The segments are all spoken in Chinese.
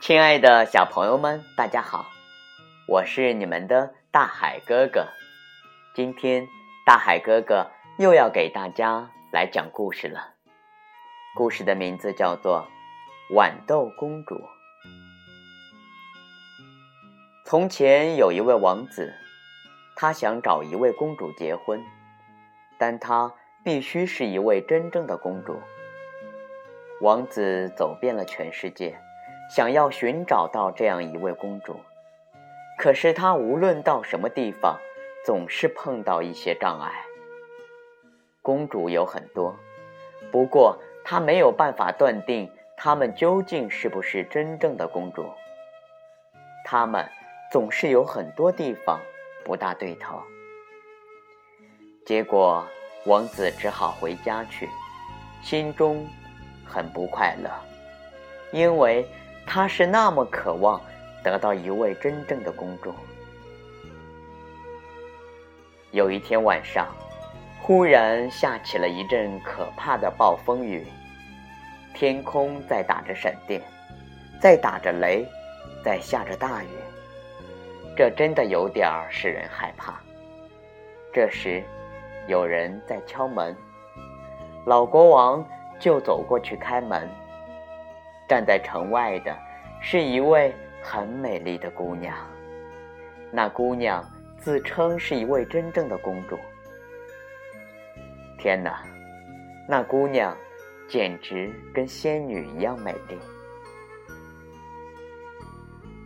亲爱的小朋友们，大家好，我是你们的大海哥哥。今天，大海哥哥又要给大家来讲故事了。故事的名字叫做《豌豆公主》。从前有一位王子，他想找一位公主结婚，但他必须是一位真正的公主。王子走遍了全世界，想要寻找到这样一位公主。可是他无论到什么地方，总是碰到一些障碍。公主有很多，不过他没有办法断定她们究竟是不是真正的公主。她们。总是有很多地方不大对头，结果王子只好回家去，心中很不快乐，因为他是那么渴望得到一位真正的公主。有一天晚上，忽然下起了一阵可怕的暴风雨，天空在打着闪电，在打着雷，在下着大雨。这真的有点儿使人害怕。这时，有人在敲门，老国王就走过去开门。站在城外的是一位很美丽的姑娘，那姑娘自称是一位真正的公主。天哪，那姑娘简直跟仙女一样美丽。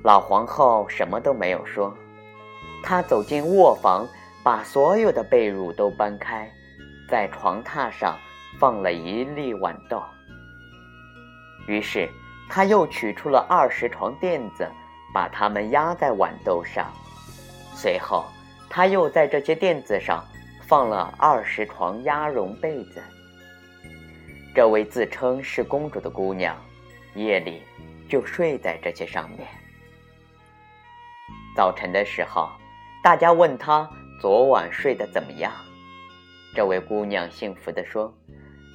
老皇后什么都没有说，她走进卧房，把所有的被褥都搬开，在床榻上放了一粒豌豆。于是，他又取出了二十床垫子，把它们压在豌豆上。随后，他又在这些垫子上放了二十床鸭绒被子。这位自称是公主的姑娘，夜里就睡在这些上面。早晨的时候，大家问她昨晚睡得怎么样。这位姑娘幸福地说：“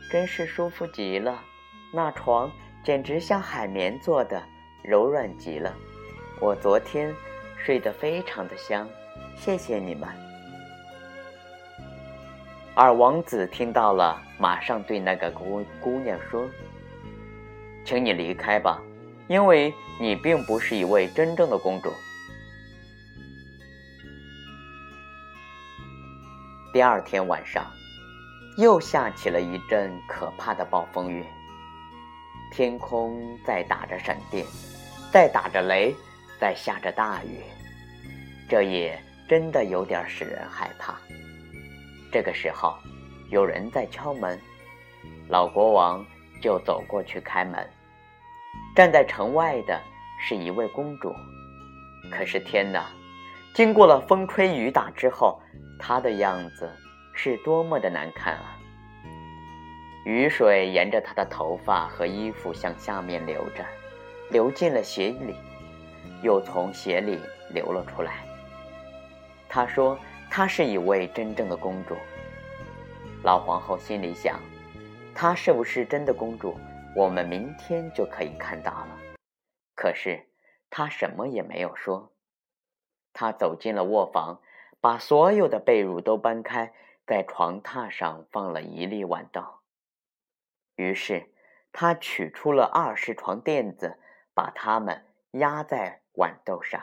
真是舒服极了，那床简直像海绵做的，柔软极了。我昨天睡得非常的香，谢谢你们。”而王子听到了，马上对那个姑姑娘说：“请你离开吧，因为你并不是一位真正的公主。”第二天晚上，又下起了一阵可怕的暴风雨。天空在打着闪电，在打着雷，在下着大雨，这也真的有点使人害怕。这个时候，有人在敲门，老国王就走过去开门。站在城外的是一位公主，可是天哪！经过了风吹雨打之后。她的样子是多么的难看啊！雨水沿着她的头发和衣服向下面流着，流进了鞋里，又从鞋里流了出来。她说：“她是一位真正的公主。”老皇后心里想：“她是不是真的公主？我们明天就可以看到了。”可是她什么也没有说。她走进了卧房。把所有的被褥都搬开，在床榻上放了一粒豌豆。于是，他取出了二十床垫子，把它们压在豌豆上。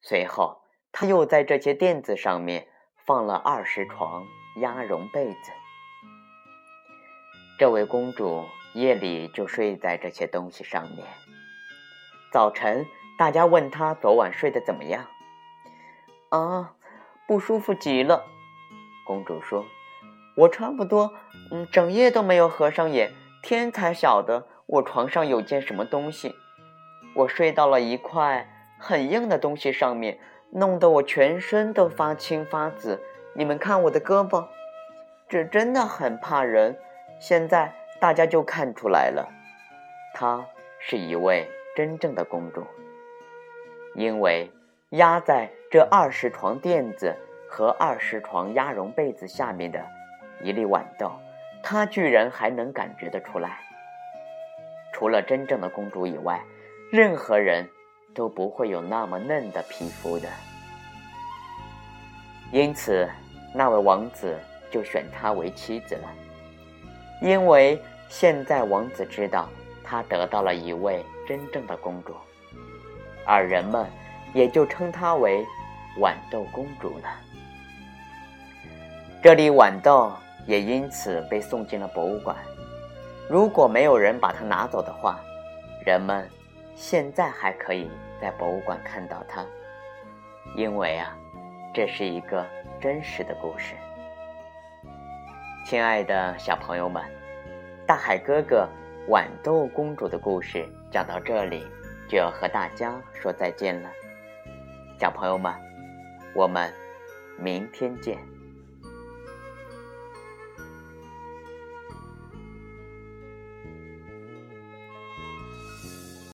随后，他又在这些垫子上面放了二十床鸭绒被子。这位公主夜里就睡在这些东西上面。早晨，大家问她昨晚睡得怎么样。啊，不舒服极了。公主说：“我差不多，嗯，整夜都没有合上眼，天才晓得我床上有件什么东西。我睡到了一块很硬的东西上面，弄得我全身都发青发紫。你们看我的胳膊，这真的很怕人。现在大家就看出来了，她是一位真正的公主，因为压在。”这二十床垫子和二十床鸭绒被子下面的一粒豌豆，他居然还能感觉得出来。除了真正的公主以外，任何人都不会有那么嫩的皮肤的。因此，那位王子就选她为妻子了。因为现在王子知道，他得到了一位真正的公主，而人们也就称她为豌豆公主了。这粒豌豆也因此被送进了博物馆。如果没有人把它拿走的话，人们现在还可以在博物馆看到它，因为啊，这是一个真实的故事。亲爱的小朋友们，大海哥哥豌豆公主的故事讲到这里，就要和大家说再见了。小朋友们，我们明天见。